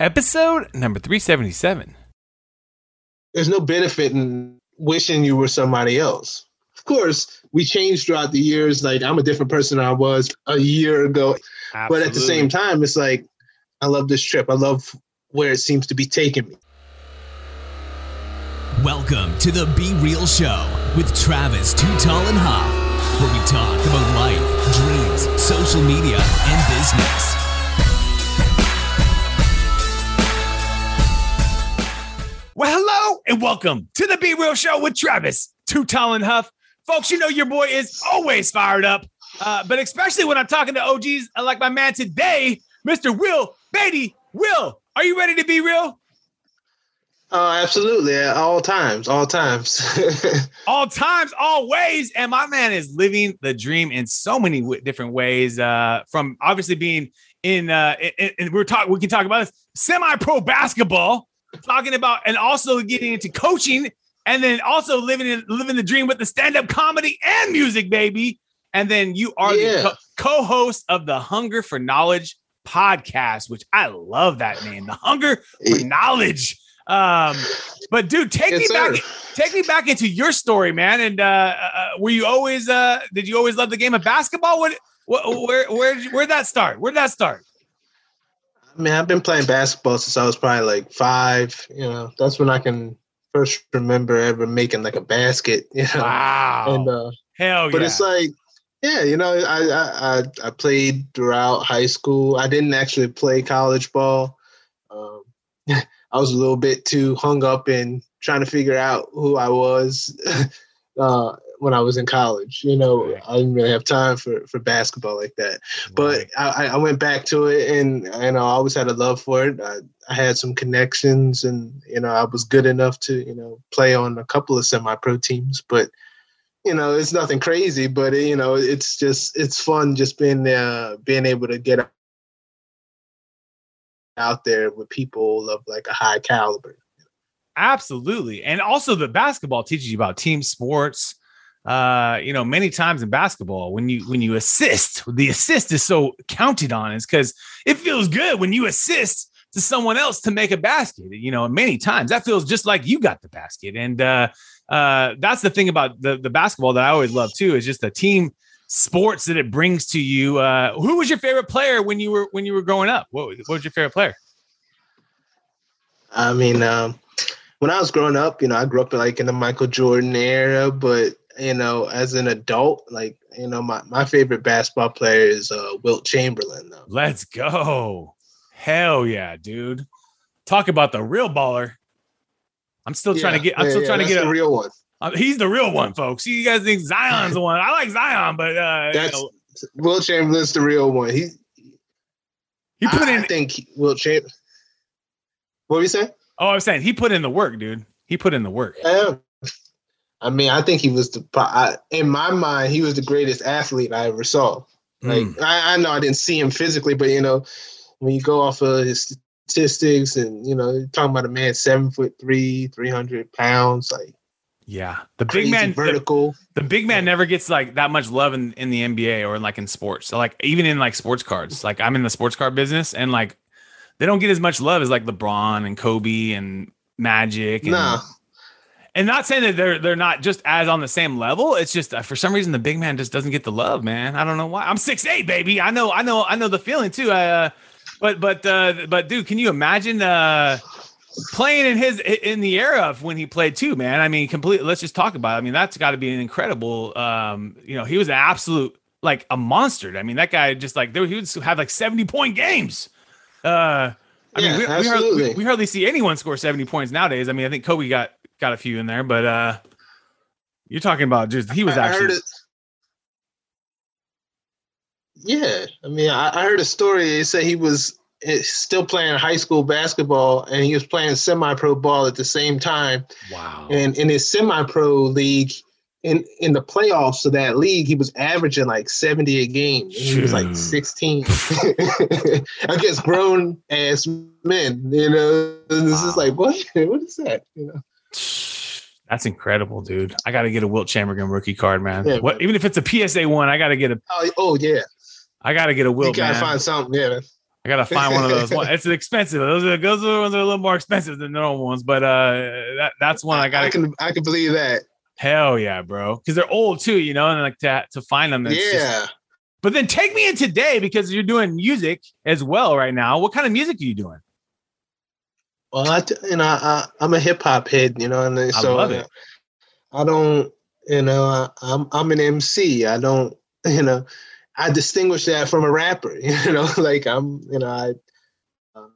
episode number 377. There's no benefit in wishing you were somebody else. Of course, we change throughout the years. Like I'm a different person than I was a year ago. Absolutely. But at the same time, it's like I love this trip. I love where it seems to be taking me. Welcome to the Be Real Show with Travis Too Tall and Huff, where we talk about life, dreams, social media, and business. And welcome to the Be Real Show with Travis, Too Tall and Huff. Folks, you know your boy is always fired up, uh, but especially when I'm talking to OGs like my man today, Mr. Will Beatty. Will, are you ready to be real? Oh, absolutely. At all times, all times. all times, always. And my man is living the dream in so many w- different ways. Uh, from obviously being in, uh, and we're talking, we can talk about this semi pro basketball talking about and also getting into coaching and then also living in, living the dream with the stand-up comedy and music baby. And then you are yeah. the co- host of the hunger for knowledge podcast which i love that name the hunger for knowledge. Um but dude take yes, me sir. back take me back into your story man. And uh, uh were you always uh did you always love the game of basketball? What, what where where where did that start? Where did that start I mean, I've been playing basketball since I was probably like five. You know, that's when I can first remember ever making like a basket. You know, wow, and uh, hell yeah. But it's like, yeah, you know, I I I played throughout high school. I didn't actually play college ball. Um, I was a little bit too hung up in trying to figure out who I was. uh, when I was in college. You know, I didn't really have time for, for basketball like that. But I, I went back to it and, and I always had a love for it. I, I had some connections and, you know, I was good enough to, you know, play on a couple of semi pro teams. But, you know, it's nothing crazy, but, you know, it's just, it's fun just being, uh, being able to get out there with people of like a high caliber. Absolutely. And also the basketball teaches you about team sports, uh you know many times in basketball when you when you assist the assist is so counted on is because it feels good when you assist to someone else to make a basket you know many times. That feels just like you got the basket. And uh uh that's the thing about the the basketball that i always love too is just the team sports that it brings to you. Uh who was your favorite player when you were when you were growing up? What, what was your favorite player? I mean um when i was growing up you know i grew up like in the michael jordan era but you know, as an adult, like, you know, my, my favorite basketball player is uh, Wilt Chamberlain, though. Let's go. Hell yeah, dude. Talk about the real baller. I'm still yeah, trying to get, I'm yeah, still yeah, trying to get a real one. Uh, he's the real one, folks. You guys think Zion's the one. I like Zion, but uh, that's you know. Wilt Chamberlain's the real one. He, he put I, in, I think Wilt Chamberlain. What were you saying? Oh, I was saying he put in the work, dude. He put in the work. Yeah, I mean, I think he was the I, in my mind he was the greatest athlete I ever saw. Like mm. I, I, know I didn't see him physically, but you know, when you go off of his statistics and you know, talking about a man seven foot three, three hundred pounds, like yeah, the big man vertical. The, the, big man never gets like that much love in, in the NBA or like in sports. So like even in like sports cards, like I'm in the sports card business and like they don't get as much love as like LeBron and Kobe and Magic. And, nah, and not saying that they're they're not just as on the same level. It's just uh, for some reason the big man just doesn't get the love, man. I don't know why. I'm six eight, baby. I know, I know, I know the feeling too. Uh, but but uh, but dude, can you imagine uh, playing in his in the era of when he played too, man? I mean, completely. Let's just talk about. It. I mean, that's got to be an incredible. Um, you know, he was an absolute like a monster. I mean, that guy just like there he would have like seventy point games. Uh, I yeah, mean, we, we, hardly, we, hardly, see anyone score 70 points nowadays. I mean, I think Kobe got got a few in there, but uh you're talking about just he was I actually. Yeah, I mean, I, I heard a story. They said he was eh, still playing high school basketball and he was playing semi-pro ball at the same time. Wow! And in his semi-pro league, in in the playoffs of that league, he was averaging like 70 a game. And he was like 16 against grown ass men. You know, and this wow. is like what? What is that? You know. That's incredible, dude. I got to get a Wilt Chamberlain rookie card, man. Yeah, what, even if it's a PSA one, I got to get a. Oh, oh yeah. I got to get a Wilt. You gotta man. find something, yeah. I gotta find one of those. It's expensive. Those are those are the ones that are a little more expensive than the normal ones, but uh, that that's one I got. I can I can believe that. Hell yeah, bro! Because they're old too, you know, and like to to find them. Yeah. Just, but then take me in today because you're doing music as well right now. What kind of music are you doing? Well, I you know I, I am a hip hop head, you know, and so I, uh, I don't you know I, I'm I'm an MC. I don't you know I distinguish that from a rapper. You know, like I'm, you know, I uh,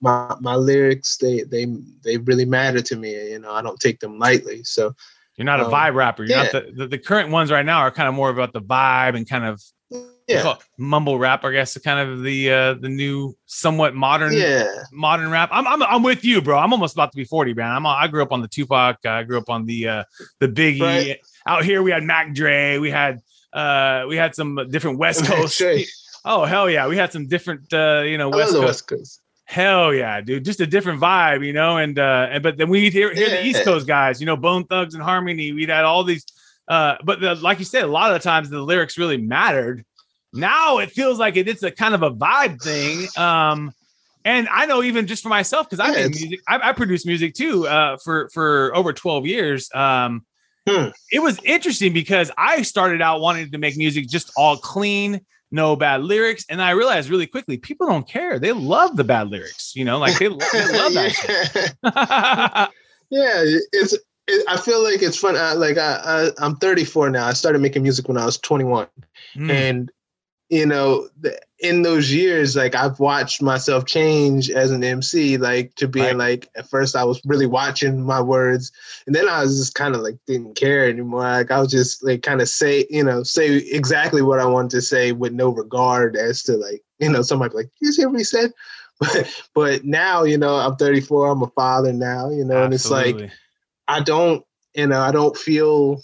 my my lyrics they they they really matter to me. You know, I don't take them lightly. So you're not a um, vibe rapper. You're yeah. not the, the, the current ones right now are kind of more about the vibe and kind of yeah mumble rap. I guess kind of the uh the new somewhat modern yeah modern rap. I'm I'm I'm with you, bro. I'm almost about to be 40, man. I'm I grew up on the Tupac. I grew up on the uh the Biggie. Right. Out here we had Mac Dre. We had uh, we had some different West Coast. oh hell yeah, we had some different uh, you know West Coast. West Coast. Hell yeah, dude! Just a different vibe, you know. And uh, and but then we hear, hear yeah. the East Coast guys, you know, Bone Thugs-n-Harmony. We'd had all these, uh, but the, like you said, a lot of the times the lyrics really mattered. Now it feels like it, it's a kind of a vibe thing. Um, and I know even just for myself because I yeah, made music, I, I produce music too uh, for for over twelve years. Um, Hmm. It was interesting because I started out wanting to make music just all clean, no bad lyrics, and I realized really quickly people don't care. They love the bad lyrics, you know, like they, they love that. yeah. yeah, it's. It, I feel like it's fun. Uh, like I, I, am 34 now. I started making music when I was 21, mm. and you know, in those years, like I've watched myself change as an MC, like to being right. like at first I was really watching my words, and then I was just kind of like didn't care anymore. Like I was just like kind of say, you know, say exactly what I wanted to say with no regard as to like, you know, somebody like, you see what he said? But but now, you know, I'm 34, I'm a father now, you know, Absolutely. and it's like I don't, you know, I don't feel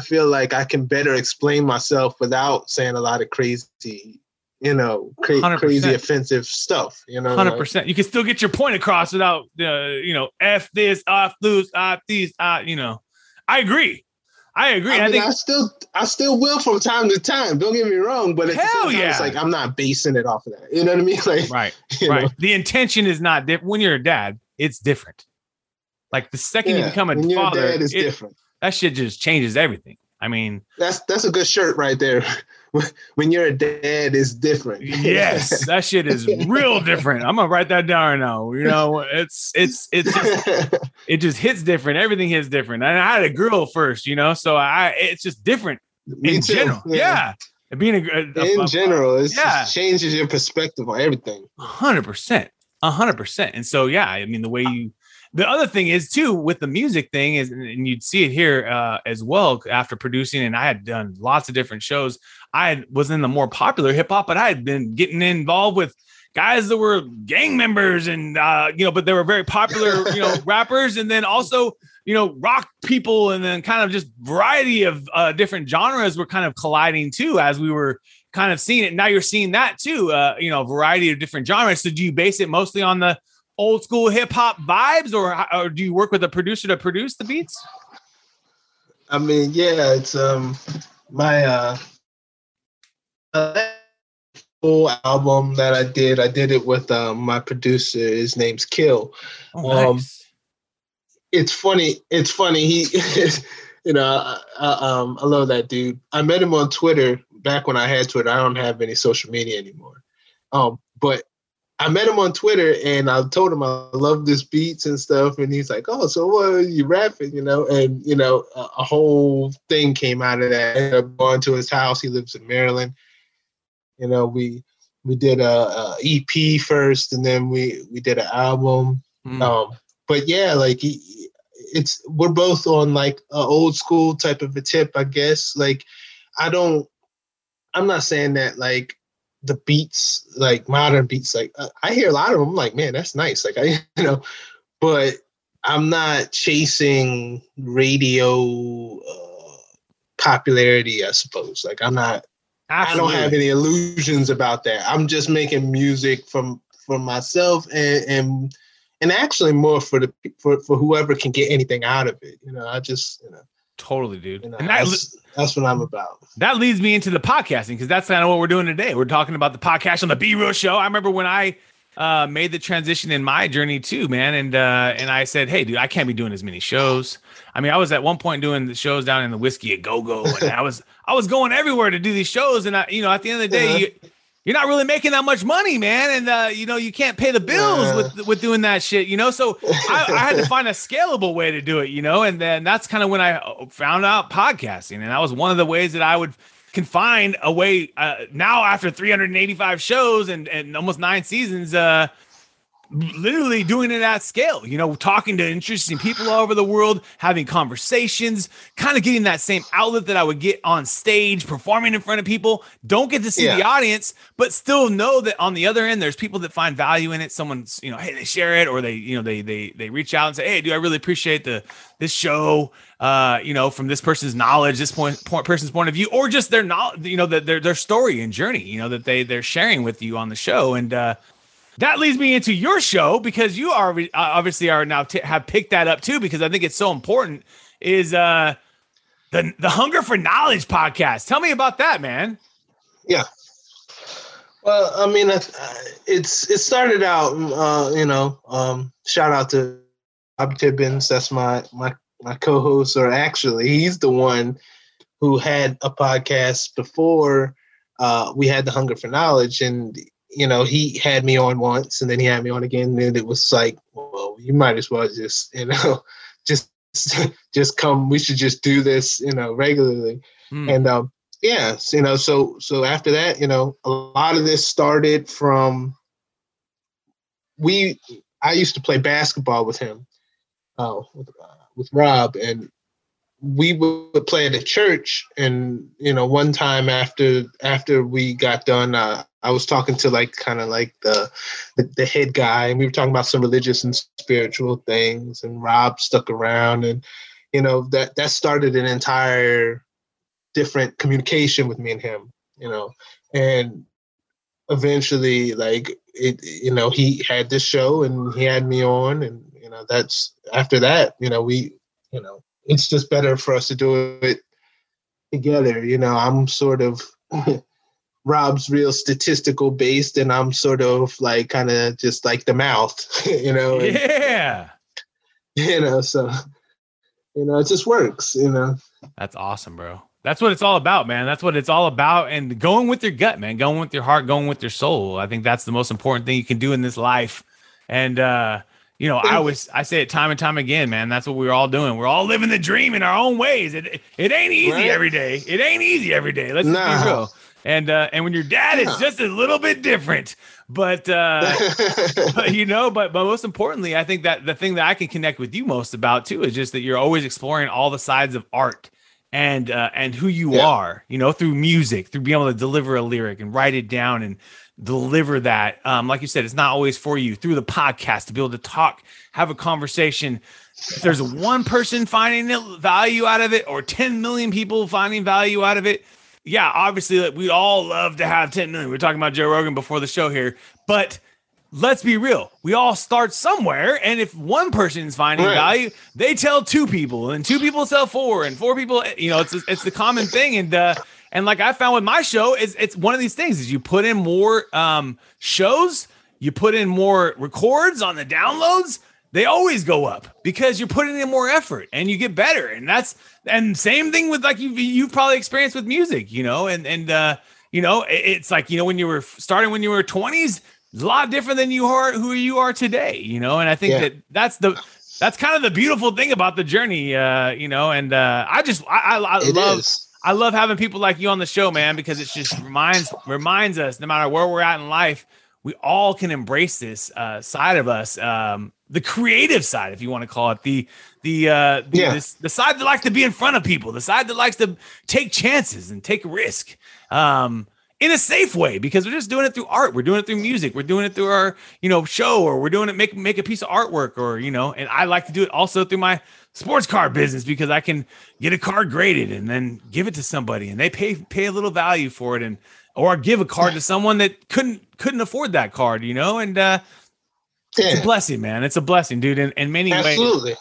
I feel like I can better explain myself without saying a lot of crazy, you know, cra- crazy offensive stuff. You know, hundred percent. You can still get your point across without, uh, you know, f this, off lose, off these, uh, you know. I agree. I agree. I, mean, I, think I still, I still will from time to time. Don't get me wrong, but hell yeah, it's like I'm not basing it off of that. You know what I mean? Like, right, right. Know? The intention is not different. When you're a dad, it's different. Like the second yeah, you become a father, dad, it's it, different that shit just changes everything. I mean, that's that's a good shirt right there. when you're a dad, it's different. yes, that shit is real different. I'm gonna write that down right now. You know, it's it's it's just, it just hits different. Everything hits different. And I had a girl first, you know, so I it's just different Me in too, general. Yeah. yeah. Being a, a in a, general, it yeah. changes your perspective on everything. hundred percent, hundred percent. And so, yeah, I mean, the way you the other thing is too with the music thing is and you'd see it here uh, as well after producing and i had done lots of different shows. I was in the more popular hip-hop but i had been getting involved with guys that were gang members and uh, you know but they were very popular you know rappers and then also you know rock people and then kind of just variety of uh, different genres were kind of colliding too as we were kind of seeing it. Now you're seeing that too uh, you know variety of different genres. So do you base it mostly on the old school hip hop vibes, or, or do you work with a producer to produce the beats? I mean, yeah, it's um my uh full album that I did. I did it with um my producer. His name's Kill. Oh, nice. Um, it's funny. It's funny. He, you know, I, I, um, I love that dude. I met him on Twitter back when I had Twitter. I don't have any social media anymore. Um, but I met him on Twitter and I told him I love this beats and stuff. And he's like, Oh, so what are you rapping? You know, and you know, a, a whole thing came out of that. I ended up going to his house. He lives in Maryland. You know, we we did a, a EP first and then we we did an album. Mm. Um, but yeah, like he, it's we're both on like an old school type of a tip, I guess. Like I don't I'm not saying that like the beats, like modern beats, like uh, I hear a lot of them. I'm like, man, that's nice. Like I, you know, but I'm not chasing radio uh, popularity. I suppose. Like I'm not. Absolutely. I don't have any illusions about that. I'm just making music from for myself and and and actually more for the for for whoever can get anything out of it. You know, I just you know Totally, dude. You know, and that, that's, that's what I'm about. that leads me into the podcasting because that's kind of what we're doing today. We're talking about the podcast on the Be Real Show. I remember when I uh, made the transition in my journey too, man, and uh, and I said, hey, dude, I can't be doing as many shows. I mean, I was at one point doing the shows down in the Whisky a Go Go, and I was I was going everywhere to do these shows, and I, you know, at the end of the day, Uh-huh. you, you're not really making that much money, man, and uh, you know, you can't pay the bills Yeah. with with doing that shit, you know. So I, I had to find a scalable way to do it, you know, and then that's kind of when I uh, found out podcasting, and that was one of the ways that I would can find a way uh, now after 385 shows and and almost nine seasons. Uh, literally doing it at scale, you know, talking to interesting people all over the world, having conversations, kind of getting that same outlet that I would get on stage, performing in front of people. Don't get to see the audience, but still know that on the other end, there's people that find value in it. Someone's, you know, hey, they share it or they, you know, they they they reach out and say, hey, do I really appreciate the this show, uh, you know, from this person's knowledge, this point, point person's point of view, or just their knowledge, you know, that their their story and journey, you know, that they they're sharing with you on the show. And uh that leads me into your show because you are uh, obviously are now t- have picked that up too because I think it's so important. Is uh the the Hunger for Knowledge podcast? Tell me about that, man. Yeah. Well, I mean, it's it started out, uh, you know. Um, shout out to Bob Tibbins. That's my my my co-host, or actually, he's the one who had a podcast before uh, we had the Hunger for Knowledge, and you know, he had me on once, and then he had me on again, and it was like, well, you might as well just, you know, just just come. We should just do this, you know, regularly, Hmm. and um, yes, you know, so so after that, you know, a lot of this started from we. I used to play basketball with him, uh, with, uh, with Rob, and we would play at a church. And you know, one time after after we got done, uh, I was talking to like kind of like the, the the head guy, and we were talking about some religious and spiritual things. And Rob stuck around, and you know that that started an entire different communication with me and him. You know, and eventually, like it, you know, he had this show, and he had me on, and you know, that's after that, you know, we, you know, it's just better for us to do it together. You know, I'm sort of. Rob's real statistical based, and I'm sort of like kind of just like the mouth, you know. and- Yeah, you know, so you know, it just works, you know. that's awesome, bro. That's what it's all about, man. That's what it's all about. And going with your gut, man. Going with your heart. Going with your soul. I think that's the most important thing you can do in this life. And uh, you know, I always I say it time and time again, man. That's what we're all doing. We're all living the dream in our own ways. It it, ain't easy Right. every day. It ain't easy every day. Let's just Nah. be real. And uh, and when your dad is just a little bit different, but uh, but, you know, but but most importantly, I think that the thing that I can connect with you most about too is just that you're always exploring all the sides of art and uh, and who you Yeah. are, you know, through music, through being able to deliver a lyric and write it down and deliver that. Um, like you said, it's not always for you through the podcast to be able to talk, have a conversation. If there's one person finding value out of it, or 10 million people finding value out of it, yeah, obviously like, we'd all love to have 10 million. We are talking about Joe Rogan before the show here, but let's be real. We all start somewhere, and if one person is finding Right. value, they tell two people, and two people tell four, and four people. You know, it's it's the common thing, and uh, and like I found with my show, is it's one of these things: is you put in more um shows, you put in more records on the downloads. They always go up because you're putting in more effort and you get better, and that's and same thing with like you you've probably experienced with music, you know, and and uh, you know it's like you know when you were starting when you were 20s it's a lot different than you are who you are today you know and i think Yeah. that that's the that's kind of the beautiful thing about the journey uh you know and uh i just i i, I love is. i love having people like you on the show man because it just reminds reminds us no matter where we're at in life we all can embrace this uh side of us um the creative side if you want to call it the the uh the, Yeah. this- the side that likes to be in front of people the side that likes to take chances and take risk um in a safe way because we're just doing it through art. We're doing it through music. We're doing it through our, you know, show or we're doing it make make a piece of artwork or you know. And I like to do it also through my sports card business because I can get a car graded and then give it to somebody and they pay pay a little value for it and or give a card to someone that couldn't couldn't afford that card, you know. And uh, it's a blessing, man. It's a blessing, dude. In, in many ways, absolutely.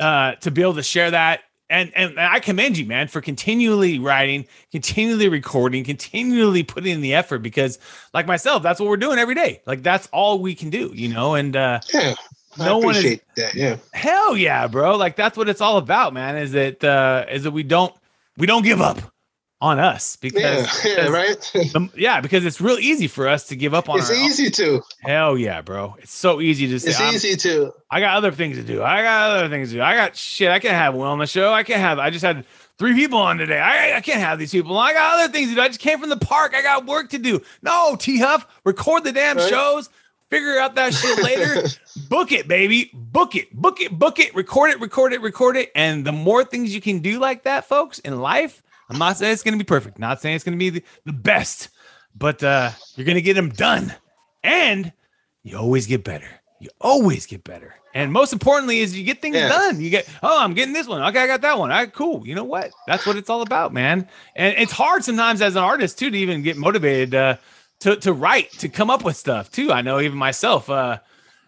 uh, to be able to share that and, and and I commend you, man, for continually writing, continually recording, continually putting in the effort. Because, like myself, that's what we're doing every day. Like that's all we can do, you know. And uh, yeah, I no one is- appreciate that. Yeah, hell yeah, bro! Like that's what it's all about, man. Is that uh, is that we don't we don't give up on us because yeah, yeah, right. the- yeah, because it's real easy for us to give up on. it's easy to. Hell yeah, bro! It's so easy to say. It's I'm- easy to. I got other things to do. I got other things to do. I got shit. I can't have Will on the show. I can't have. I just had three people on today. I, I can't have these people. on. I got other things to do. I just came from the park. I got work to do. No, T Huff, record the damn Right. shows. Figure out that shit later. book it, baby. Book it. Book it. Book it. Record it. Record it. Record it. And the more things you can do like that, folks, in life, I'm not saying it's going to be perfect. Not saying it's going to be the, the best, but uh, you're going to get them done. And you always get better. You always get better. And most importantly, is you get things Yeah. done. You get, oh, I'm getting this one. Okay, I got that one. All right, cool. You know what? That's what it's all about, man. And it's hard sometimes as an artist too to even get motivated uh, to to write, to come up with stuff too. I know even myself, uh,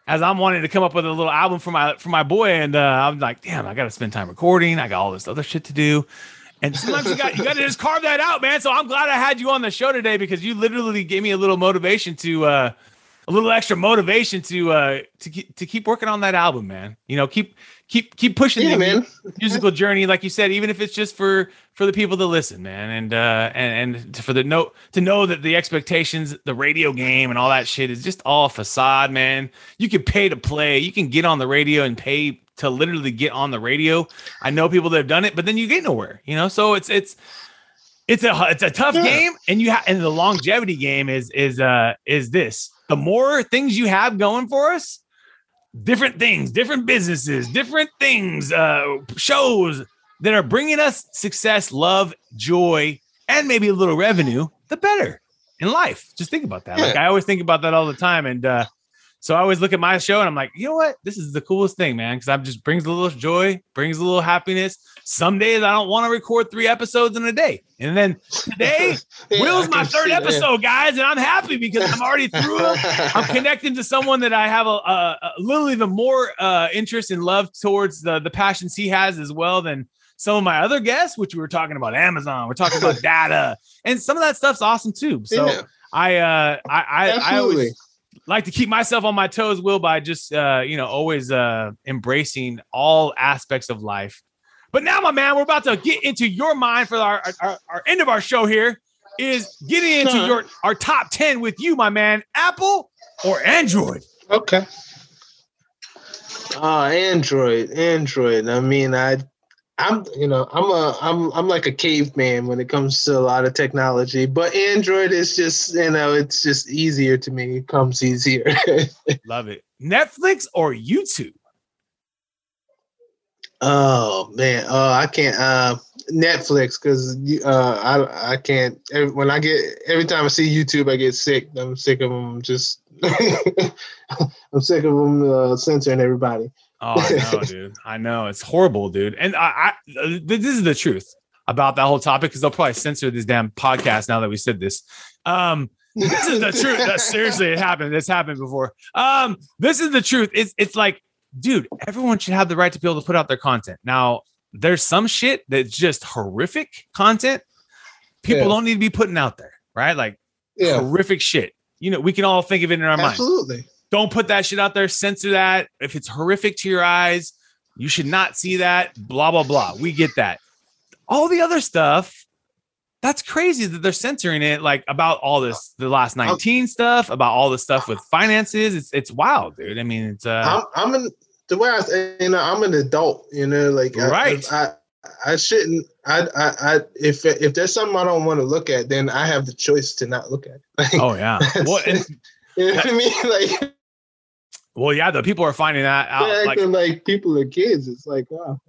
as I'm wanting to come up with a little album for my for my boy, and uh, I'm like, damn, I got to spend time recording. I got all this other shit to do. And sometimes you got you got to just carve that out, man. So I'm glad I had you on the show today because you literally gave me a little motivation to uh a little extra motivation to uh to keep to keep working on that album, man. You know, keep keep keep pushing Yeah, the man. musical journey, like you said, even if it's just for for the people to listen, man, and uh and and for the note to know that the expectations, the radio game, and all that shit is just all facade, man. You can pay to play, you can get on the radio and pay to literally get on the radio. I know people that have done it, but then you get nowhere, you know. So it's it's it's a it's a tough Yeah. game, and you have and the longevity game is is uh is this the more things you have going for us, different things, different businesses, different things, uh, shows that are bringing us success, love, joy, and maybe a little revenue, the better in life. Just think about that. Like I always think about that all the time. And uh, so I always look at my show and I'm like, you know what? This is the coolest thing, man. Cause I'm just brings a little joy, brings a little happiness. Some days I don't want to record three episodes in a day. And then today, Yeah, Will's my third that. episode, guys. And I'm happy because I'm already through them. I'm connecting to someone that I have a, a, a little even more uh, interest and love towards the the passions he has as well than some of my other guests, which we were talking about Amazon, we're talking about data, and some of that stuff's awesome too. So Yeah, I uh I I, I always like to keep myself on my toes, Will, by just uh you know always uh embracing all aspects of life. But now, my man, we're about to get into your mind for our our, our end of our show here. Is getting into Sure. your our top 10 with you, my man. Apple or Android? Okay. Uh Android, Android. I mean, I I'm you know, I'm a I'm I'm like a caveman when it comes to a lot of technology, but Android is just, you know, it's just easier to me. It comes easier. Love it. Netflix or YouTube? oh man. Uh I can't uh Netflix because uh I I can't every, when I get every time I see YouTube I get sick. I'm sick of them just I'm sick of them uh, censoring everybody. Oh, I know, dude. I know it's horrible, dude. And I, I this is the truth about that whole topic because they'll probably censor this damn podcast now that we said this. Um, this is the truth. That seriously, it happened. It's happened before. Um, this is the truth. It's it's like, dude, everyone should have the right to be able to put out their content. Now, there's some shit that's just horrific content. People Yeah. don't need to be putting out there, right? Like Yeah, horrific shit. You know, we can all think of it in our minds absolutely. Don't put that shit out there censor that if it's horrific to your eyes you should not see that blah blah blah we get that all the other stuff that's crazy that they're censoring it like about all this the last 19 stuff about all the stuff with finances it's it's wild dude i mean it's uh I'm, I'm an the way I, you know, I'm an adult. You know, like Right. I, I, shouldn't. I, I, I, if if there's something I don't want to look at, then I have the choice to not look at. It. oh yeah well, and, you know what I mean? Like well yeah the people are finding that out they're like like people are kids. It's like wow.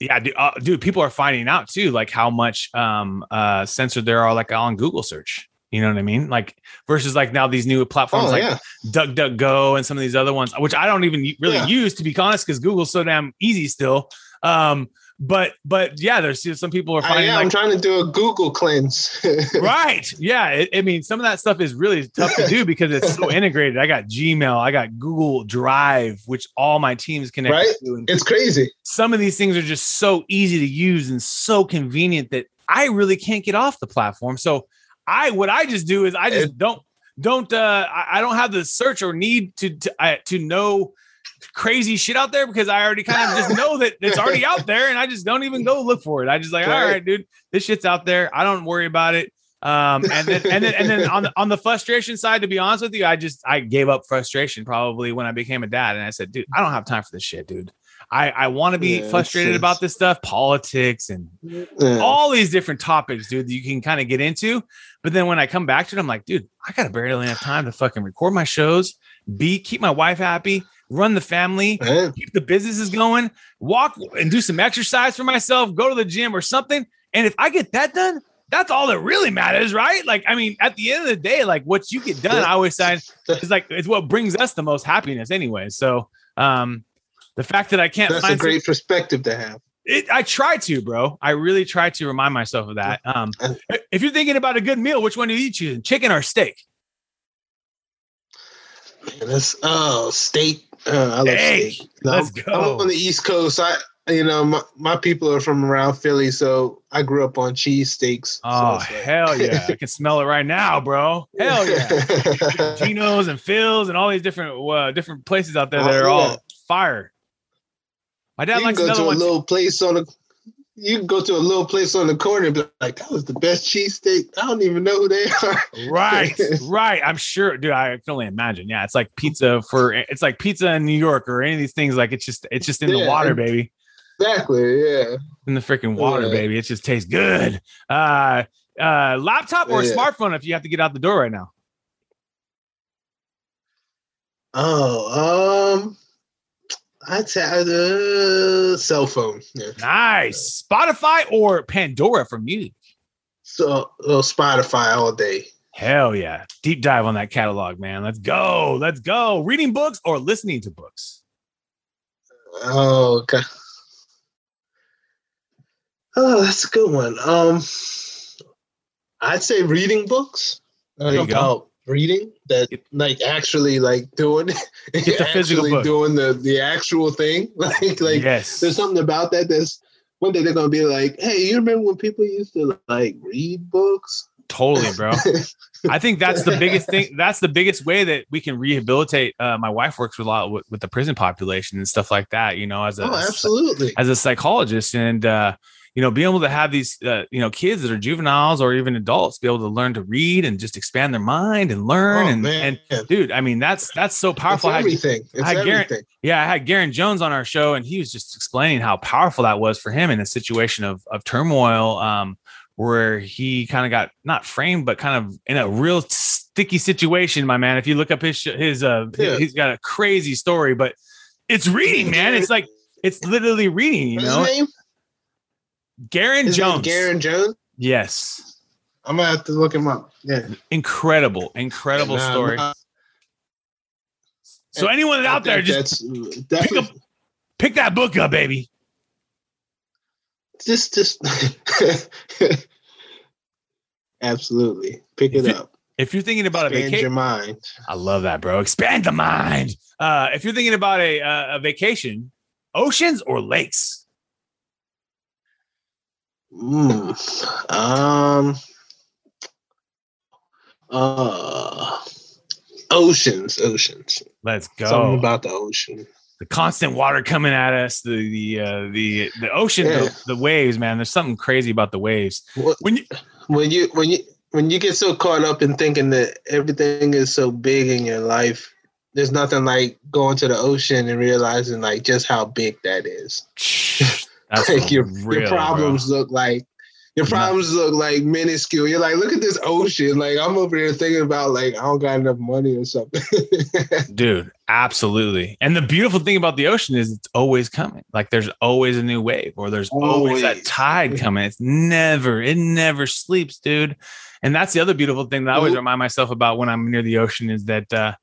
yeah dude, uh, dude people are finding out too like how much um uh censored there are like on google search you know what i mean like versus like now these new platforms Oh like yeah. DuckDuckGo and some of these other ones, which I don't even really Yeah. use to be honest, because Google's so damn easy still. Um, but but yeah, there's some people are I finding am like trying to do a Google cleanse. right. Yeah. It, I mean, some of that stuff is really tough to do because it's so integrated. I got Gmail, I got Google Drive, which all my teams connect Right? to. And It's crazy. some of these things are just so easy to use and so convenient that I really can't get off the platform. So I what I just do is I just don't don't uh I, I don't have the search or need to to, I, to know crazy shit out there because I already kind of just know that it's already out there and I just don't even go look for it. I just like, all Right. dude, this shit's out there. I don't worry about it. Um, and then and then and then on the on the frustration side, to be honest with you, I just I gave up frustration probably when I became a dad, and I said, dude, I don't have time for this shit, dude. I I want to be Yeah, frustrated about this stuff, politics and Yeah. all these different topics, dude, that you can kind of get into. But then when I come back to it, I'm like, dude, I got to barely have time to fucking record my shows, be keep my wife happy, run the family, keep the businesses going, walk and do some exercise for myself, go to the gym or something. And if I get that done, that's all that really matters, right? Like, I mean, at the end of the day, like what you get done, I always say is like it's what brings us the most happiness anyway. So um the fact that I can't That's a find some- great perspective to have. it, I try to, bro. I really try to remind myself of that. Um, if you're thinking about a good meal, which one do you choose, chicken or steak? That's oh steak. Uh, I love Steak. steak. No, Let's I'm, go. I'm on the East Coast. I you know my, my people are from around Philly, so I grew up on cheese steaks. Oh so like- hell yeah! I can smell it right now, bro. Hell yeah! Geno's and Phil's and all these different uh, different places out there that Oh, are all fire. My dad you can likes go another to a little place on the. You can go to a little place on the corner and be like, "That was the best cheesesteak." I don't even know who they are. Right, right. I'm sure, dude. I can only imagine. Yeah, it's like pizza for it's like pizza in New York or any of these things. Like it's just it's just in the water, baby. Exactly. Yeah. In the freaking water, Yeah. baby. It just tastes good. Uh, uh, laptop or a Yeah. smartphone if you have to get out the door right now. Oh, um, I'd say uh, cell phone. Yeah. Nice. Spotify or Pandora for music. So uh, Spotify all day. Hell yeah. Deep dive on that catalog, man. Let's go. Let's go. Reading books or listening to books. Oh, okay. Oh, that's a good one. Um, I'd say reading books. There you go. Reading that, like actually, like doing, Get the physical book. doing the the actual thing. Like, like yes. there's something about that that's one day they're gonna be like, hey, you remember when people used to like read books? Totally, bro. I think that's the biggest thing. That's the biggest way that we can rehabilitate. Uh, my wife works a lot with, with the prison population and stuff like that. You know, as a oh, absolutely. as a psychologist, and uh, you know, being able to have these uh, you know kids that are juveniles or even adults be able to learn to read and just expand their mind and learn. Oh, and man. and dude, I mean, that's that's so powerful. I had- everything. It's I guarantee- everything. yeah, I had Garen Jones on our show, and he was just explaining how powerful that was for him in a situation of of turmoil, um, where he kind of got not framed, but kind of in a real sticky situation. My man, if you look up his his uh, Yeah. he's got a crazy story, but it's reading, man. It's like it's literally reading. You know? Garen Jones. Garen Jones. Yes, I'm gonna have to look him up. Yeah. incredible, incredible Nah, story. nah, So anyone out there, just that's uh, pick up, pick that book up, baby. just just absolutely pick If it it- up. If you're thinking about a Expand vacation. your mind. I love that, bro. Expand the mind. Uh, if you're thinking about a uh, a vacation, oceans or lakes? Mm. Um. Uh. Oceans, oceans. Let's go. Something about the ocean. the constant water coming at us, the the uh, the the ocean, Yeah. the, the waves, man. There's something crazy about the waves. What- When you when you when you when you get so caught up in thinking that everything is so big in your life there's nothing like going to the ocean and realizing like just how big that is that's like your, real, your bro. problems look like your problems look like minuscule you're like look at this ocean like i'm over here thinking about like i don't got enough money or something dude. Absolutely. And the beautiful thing about the ocean is it's always coming. Like there's always a new wave, or there's always, that tide coming. It's never, it never sleeps, dude. And that's the other beautiful thing that I always remind myself about when I'm near the ocean is that uh,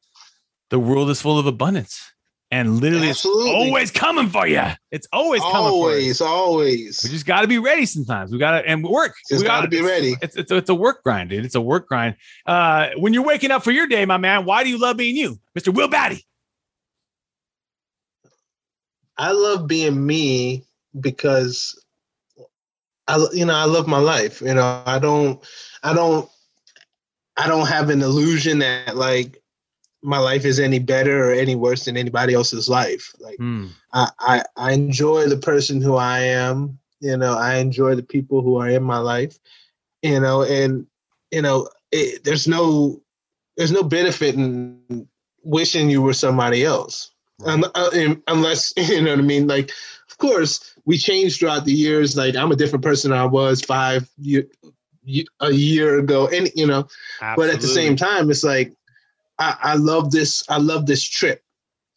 the world is full of abundance. And literally Absolutely. it's always coming for you. It's always coming always, always. We just got to be ready sometimes. We got to and work. Just we gotta be it's- ready. It's, it's it's a work grind, dude. It's a work grind. Uh, when you're waking up for your day, my man, why do you love being you, Mister Will Batty? I love being me because I you know I love my life. You know I don't I don't I don't have an illusion that like my life is any better or any worse than anybody else's life. Like Hmm. I, I I enjoy the person who I am. You know I enjoy the people who are in my life. You know and you know it, there's no there's no benefit in wishing you were somebody else. Un- uh, unless you know what I mean. Like, of course, we change throughout the years. Like, I'm a different person than I was five year, a year ago, and you know. But at the same time, it's like I, I love this. I love this trip.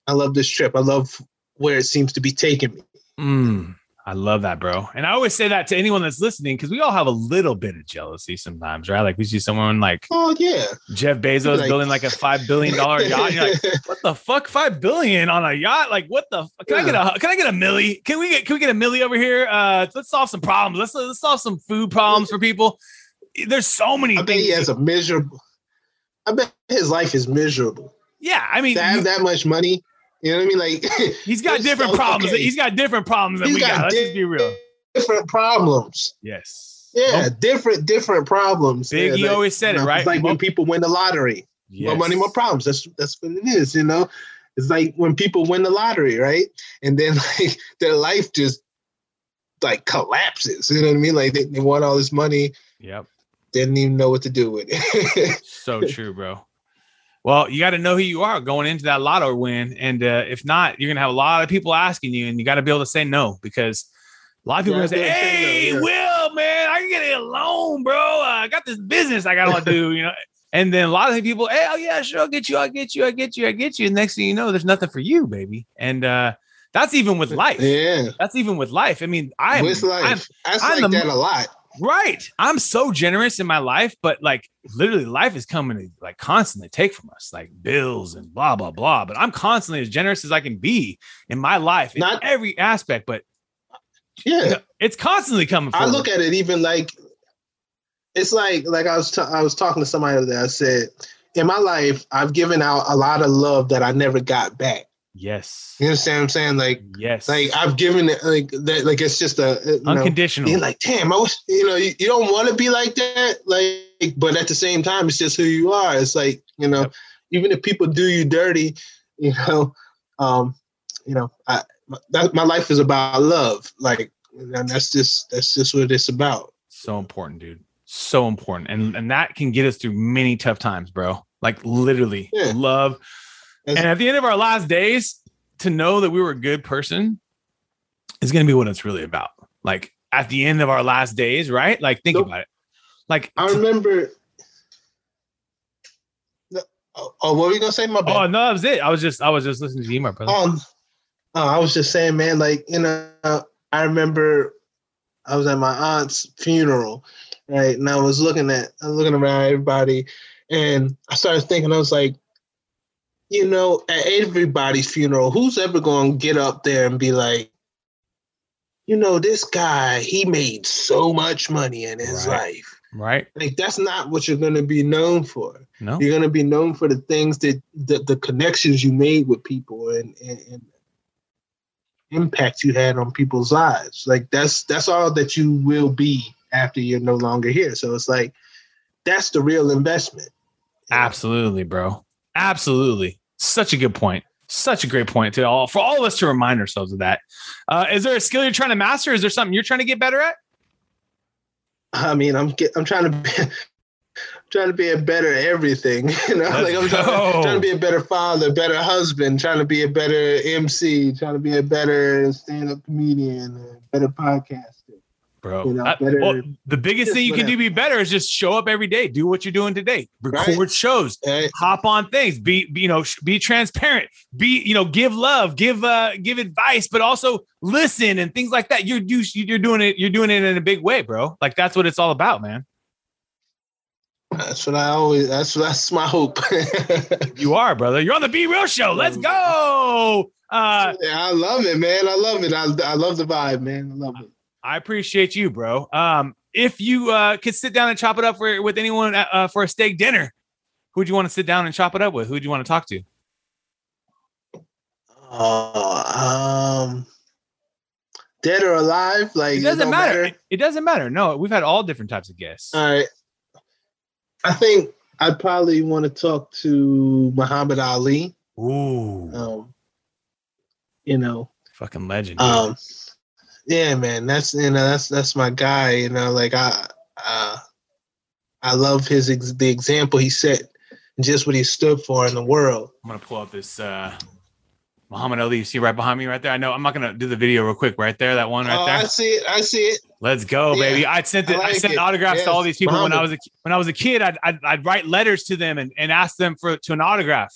I love this trip. I love where it seems to be taking me. Mm, I love that, bro. And I always say that to anyone that's listening because we all have a little bit of jealousy sometimes, right? Like we see someone like Oh yeah, Jeff Bezos Like- building like a five billion dollar yacht. You're like, what the fuck? Five billion on a yacht? Like, what the? Fuck? Can I get a? Can I get a milli? Can we get? Can we get a milli over here? Uh, let's solve some problems. Let's let's solve some food problems for people. There's so many I think he has a miserable. I bet his life is miserable. yeah, I mean, To have you- that much money, you know what I mean? Like he's got different so- problems. okay. He's got different problems than He's we got got. Let's just be real. different problems. Yes. Yeah, Oh, different different problems. Big, yeah, like, always said you it, right? It's like when people win the lottery. More money, more problems. That's that's what it is, you know. It's like when people win the lottery, right? And then like their life just like collapses. You know what I mean? Like they, they want all this money, Yep. Didn't even know what to do with it. So true, bro. Well, you got to know who you are going into that lotto win, and uh, if not, you're gonna have a lot of people asking you, and you got to be able to say no because a lot of people Yeah, say, I "Hey, no, Will, man, I can get a loan, bro. Uh, I got this business I gotta do," you know. And then a lot of people, "Hey, oh yeah, sure, I'll get you, I'll get you, I get you, I get you." And next thing you know, there's nothing for you, baby. And uh, that's even with life. yeah, That's even with life. I mean, I'm, with life, I'm like the that a lot. Right. I'm so generous in my life, but like literally life is coming to like constantly take from us, like bills and blah, blah, blah. But I'm constantly as generous as I can be in my life in Not- every aspect, but Yeah, it's constantly coming I look at it even like it's like like I was ta- I was talking to somebody that. I said, in my life, I've given out a lot of love that I never got back. Yes. You understand what I'm saying? Like Yes. like I've given it like that like it's just a know, unconditional. being like, damn, I was you know, you, you don't want to be like that, like, but at the same time, it's just who you are. It's like, you know, Yep. even if people do you dirty, you know, um, you know, I my, that, my life is about love, like, and that's just that's just what it's about. so important, dude. So important. And and that can get us through many tough times, bro. Like literally Yeah. love. And at the end of our last days, to know that we were a good person is going to be what it's really about. Like at the end of our last days, right? Like think Nope. about it. Like I remember. Oh, oh, what were you gonna say? My bad. oh no, that was it. I was just I was just listening to you, my brother. Um, uh, I was just saying, man, like, you know, I remember I was at my aunt's funeral, right? And I was looking at, I was looking around everybody, and I started thinking, I was like, you know, at everybody's funeral, who's ever going to get up there and be like, you know, this guy, he made so much money in his Right. life. Right? Like, that's not what you're going to be known for No. you're going to be known for the things that the, the connections you made with people and, and, and impact you had on people's lives like that's that's all that you will be after you're no longer here so it's like that's the real investment Absolutely, bro. Absolutely. Such a good point. Such a great point to all for all of us to remind ourselves of that. Uh, is there a skill you're trying to master? Is there something you're trying to get better at? i mean i'm get, i'm trying to be trying to be a better everything you know Let's like i'm trying, trying to be a better father better husband trying to be a better mc trying to be a better stand-up comedian a better podcaster Bro, You know, That- better- well, the biggest thing you can do whatever. be better is just show up every day. Do what you're doing today. Record Right. shows. right? hop on things be, be you know sh- be transparent be you know give love give uh give advice but also listen and things like that you're you, you're doing it you're doing it in a big way bro like that's what it's all about man That's what I always. That's that's my hope. you are brother you're on the be real show let's go Uh, Yeah, I love it, man. I love it. I, I love the vibe, man. I love it. I appreciate you, bro. Um, if you uh, could sit down and chop it up for, with anyone uh, for a steak dinner, who would you want to sit down and chop it up with? Who would you want to talk to? Oh, um, dead or alive? Like It doesn't don't matter. It, it doesn't matter. No, we've had all different types of guests. All right. I think I'd probably want to talk to Muhammad Ali. Ooh, Um, you know, fucking legend. um, yeah, man. That's you know that's that's my guy. You know, like I uh, I love his ex- the example he set, just what he stood for in the world. I'm gonna pull up this uh, Muhammad Ali. You see right behind me, right there. I know. I'm not gonna do the video real quick. Right there, that one right oh, there. I see it. I see it. Let's go, Yeah, baby! I sent I it. I, like sent it. autographs to all these people when I was a when I was a kid. I'd, I'd I'd write letters to them and, and ask them for to an autograph.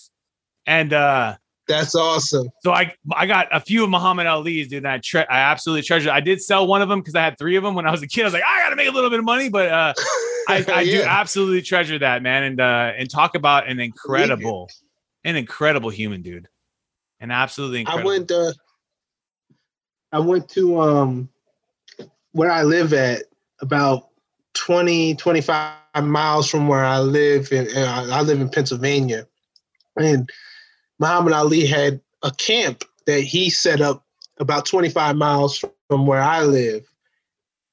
And uh, That's awesome. so I I got a few of Muhammad Ali's, dude. I tre- I absolutely treasure. I did sell one of them because I had three of them when I was a kid. I was like, I got to make a little bit of money, but uh, I, I do absolutely treasure that man. And uh, and talk about an incredible, an incredible human, dude. An absolutely I went uh I went to um where I live at about 20 25 miles from where I live and I I live in Pennsylvania and Muhammad Ali had a camp that he set up about 25 miles from where I live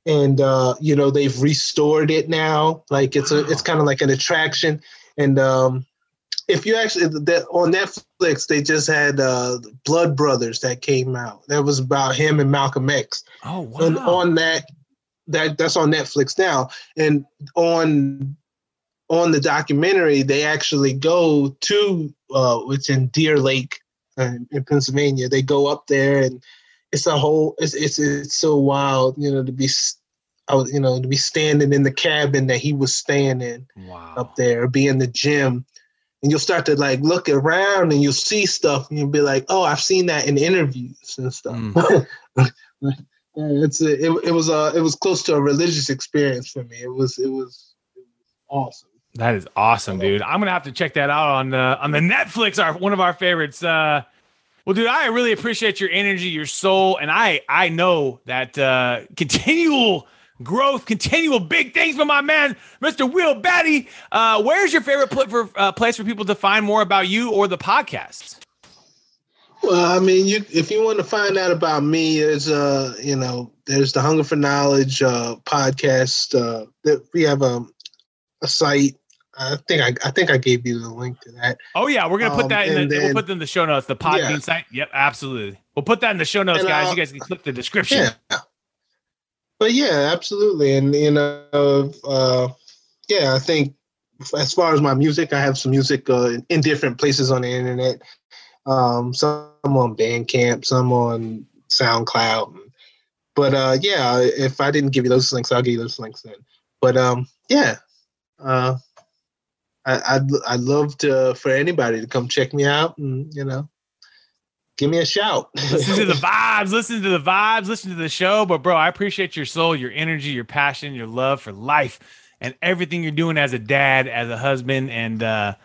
and uh you know they've restored it now like it's a it's kind of like an attraction and um if you actually that on Netflix, they just had uh, Blood Brothers that came out. That was about him and Malcolm X. oh wow. And on that, that that's on Netflix now. And on on the documentary, they actually go to uh, it's in Deer Lake uh, in Pennsylvania. They go up there, and it's a whole. It's it's it's so wild, you know, to be. I was, you know, to be standing in the cabin that he was staying in wow. up there, be in the gym, and you'll start to like look around and you'll see stuff, and you'll be like, "Oh, I've seen that in interviews and stuff." Yeah, it's a, it, it was a it was close to a religious experience for me. It was it was, it was awesome. That is awesome, dude. I'm gonna have to check that out on the on the Netflix. Our one of our favorites. Uh, well, dude, I really appreciate your energy, your soul, and I I know that uh, continual growth, continual big things from my man, Mr. Will Batty. Uh, where's your favorite pl- for uh, place for people to find more about you or the podcast? Well, I mean, you if you want to find out about me, there's uh you know there's the Hunger for Knowledge uh, podcast. Uh, that we have a a site. I think I I think I gave you the link to that. Oh yeah, we're gonna put Um, that in the and we'll put them in the show notes. The Podbean Yeah. site. Yep, absolutely. We'll put that in the show notes, And, guys. uh, you guys can click the description. Yeah. But yeah, absolutely. And you know, uh, yeah, I think as far as my music, I have some music uh, in different places on the internet. Um, some on Bandcamp, some on SoundCloud. But uh, yeah, if I didn't give you those links, I'll give you those links then. But um, yeah, uh, I, I'd I'd love to for anybody to come check me out and you know, give me a shout. listen to the vibes, listen to the vibes, listen to the show. But bro, I appreciate your soul, your energy, your passion, your love for life, and everything you're doing as a dad, as a husband, and uh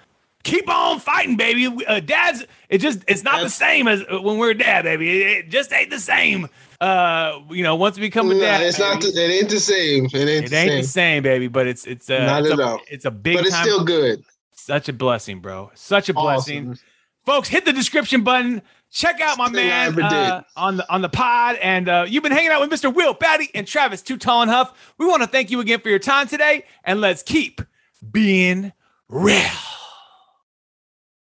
keep on fighting, baby. Uh, dads, it just it's not the same as uh, when we're a dad, baby. It, it just ain't the same. Uh, you know, once we become a No, dad, it's not. The, it ain't the same. It ain't, it the, ain't same. the same, baby. But it's it's uh, Not it's, at a, all. it's a big but it's time, still good. such a blessing, bro. Such a blessing Awesome. folks hit the description button check out my Thing man uh, on the on the pod and uh, you've been hanging out with mr will batty and travis too tall and huff we want to thank you again for your time today and let's keep being real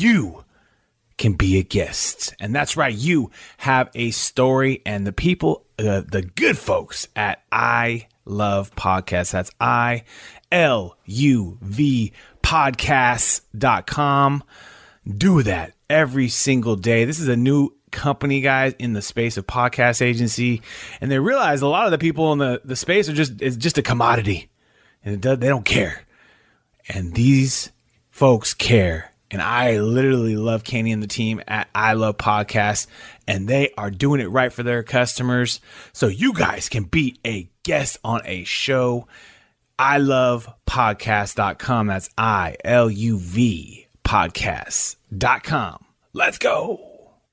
you can be a guest. And that's right, you have a story, and the people, uh, the good folks at I Love Podcasts, that's I L U V podcasts.com. Do that. every single day. This is a new company, guys, in the space of podcast agency, and they realize a lot of the people in the, the space are just it's just a commodity, and does, they don't care. And these folks care. And I literally love Kenny and the team at I Love Podcasts, and they are doing it right for their customers. So you guys can be a guest on a show. I love podcast.com. That's I L U V podcast.com. Let's go.